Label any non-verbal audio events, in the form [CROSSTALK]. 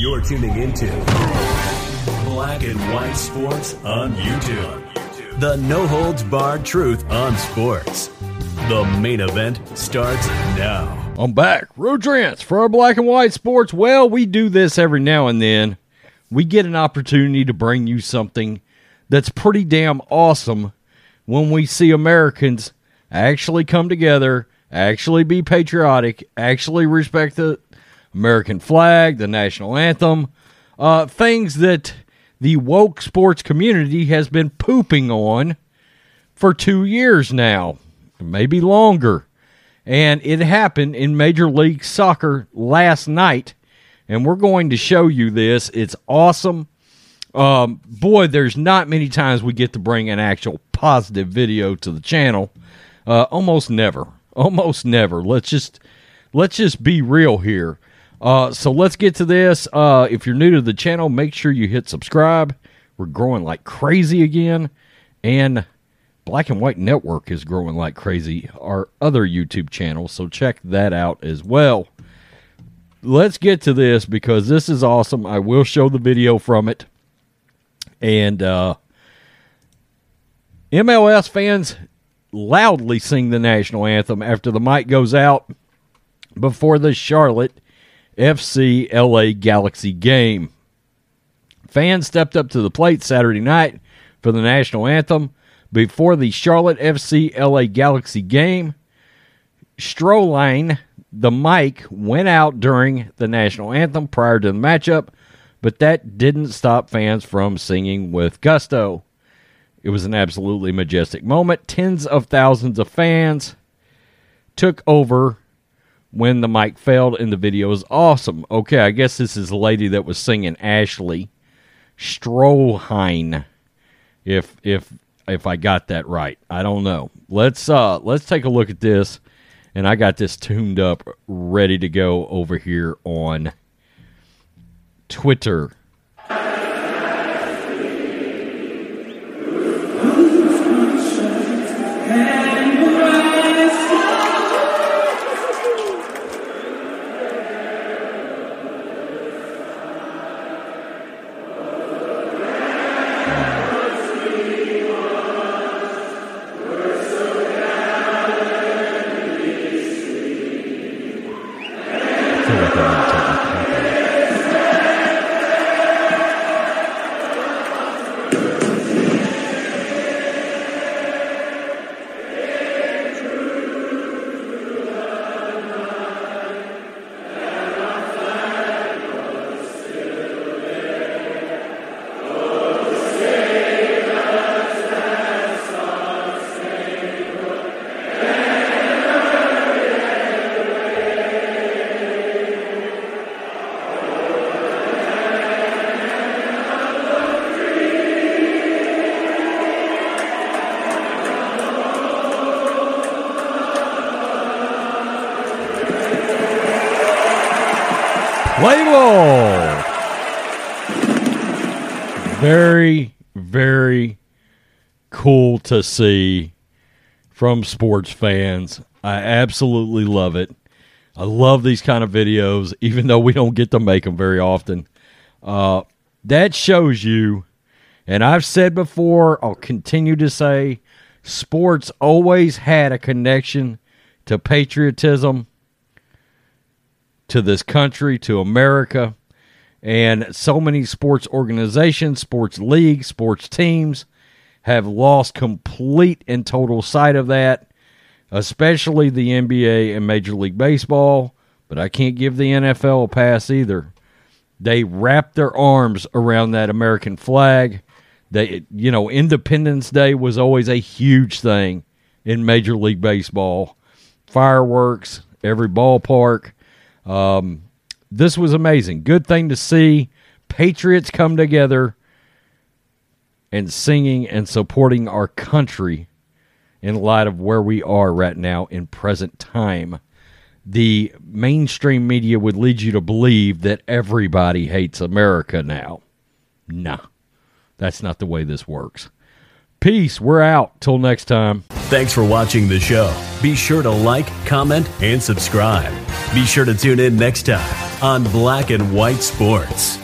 You're tuning into Black and White Sports on YouTube. The no holds barred truth on sports. The main event starts now. I'm back. Rodrance for our black and white sports. Well, we do this every now and then. We get an opportunity to bring you something that's pretty damn awesome when we see Americans actually come together, actually be patriotic, actually respect the American flag, the national anthem, uh, things that the woke sports community has been pooping on for two years now, maybe longer. And it happened in Major League Soccer last night. And we're going to show you this. It's awesome. Um, boy, there's not many times we get to bring an actual positive video to the channel. Uh, almost never. Almost never. Let's just let's just be real here. Uh, so let's get to this. Uh, if you're new to the channel, make sure you hit subscribe. We're growing like crazy again, and Black and White Network is growing like crazy. Our other YouTube channel, so check that out as well. Let's get to this because this is awesome. I will show the video from it, and uh, MLS fans loudly sing the national anthem after the mic goes out before the Charlotte FC LA Galaxy game. Fans stepped up to the plate Saturday night for the national anthem before the Charlotte FC LA Galaxy game. Stroline, the mic, went out during the national anthem prior to the matchup, but that didn't stop fans from singing with gusto. It was an absolutely majestic moment. Tens of thousands of fans took over when the mic failed and the video is awesome. Okay, I guess this is the lady that was singing Ashley Stroheim. If if if I got that right. I don't know. Let's uh let's take a look at this. And I got this tuned up ready to go over here on Twitter. Play ball. Very, very cool to see from sports fans. I absolutely love it. I love these kind of videos, [LAUGHS] even though we don't get to make them very often. Uh, that shows you, and I've said before, I'll continue to say, sports always had a connection to patriotism to this country, to America. And so many sports organizations, sports leagues, sports teams have lost complete and total sight of that, especially the NBA and Major League Baseball. But I can't give the NFL a pass either. They wrap their arms around that American flag. They, you know, Independence Day was always a huge thing in Major League Baseball. Fireworks, every ballpark. Um, this was amazing. Good thing to see. Patriots come together and singing and supporting our country in light of where we are right now in present time. The mainstream media would lead you to believe that everybody hates America now. Nah, that's not the way this works. Peace. We're out. Till next time. Thanks for watching the show. Be sure to like, comment, and subscribe. Be sure to tune in next time on Black and White Sports.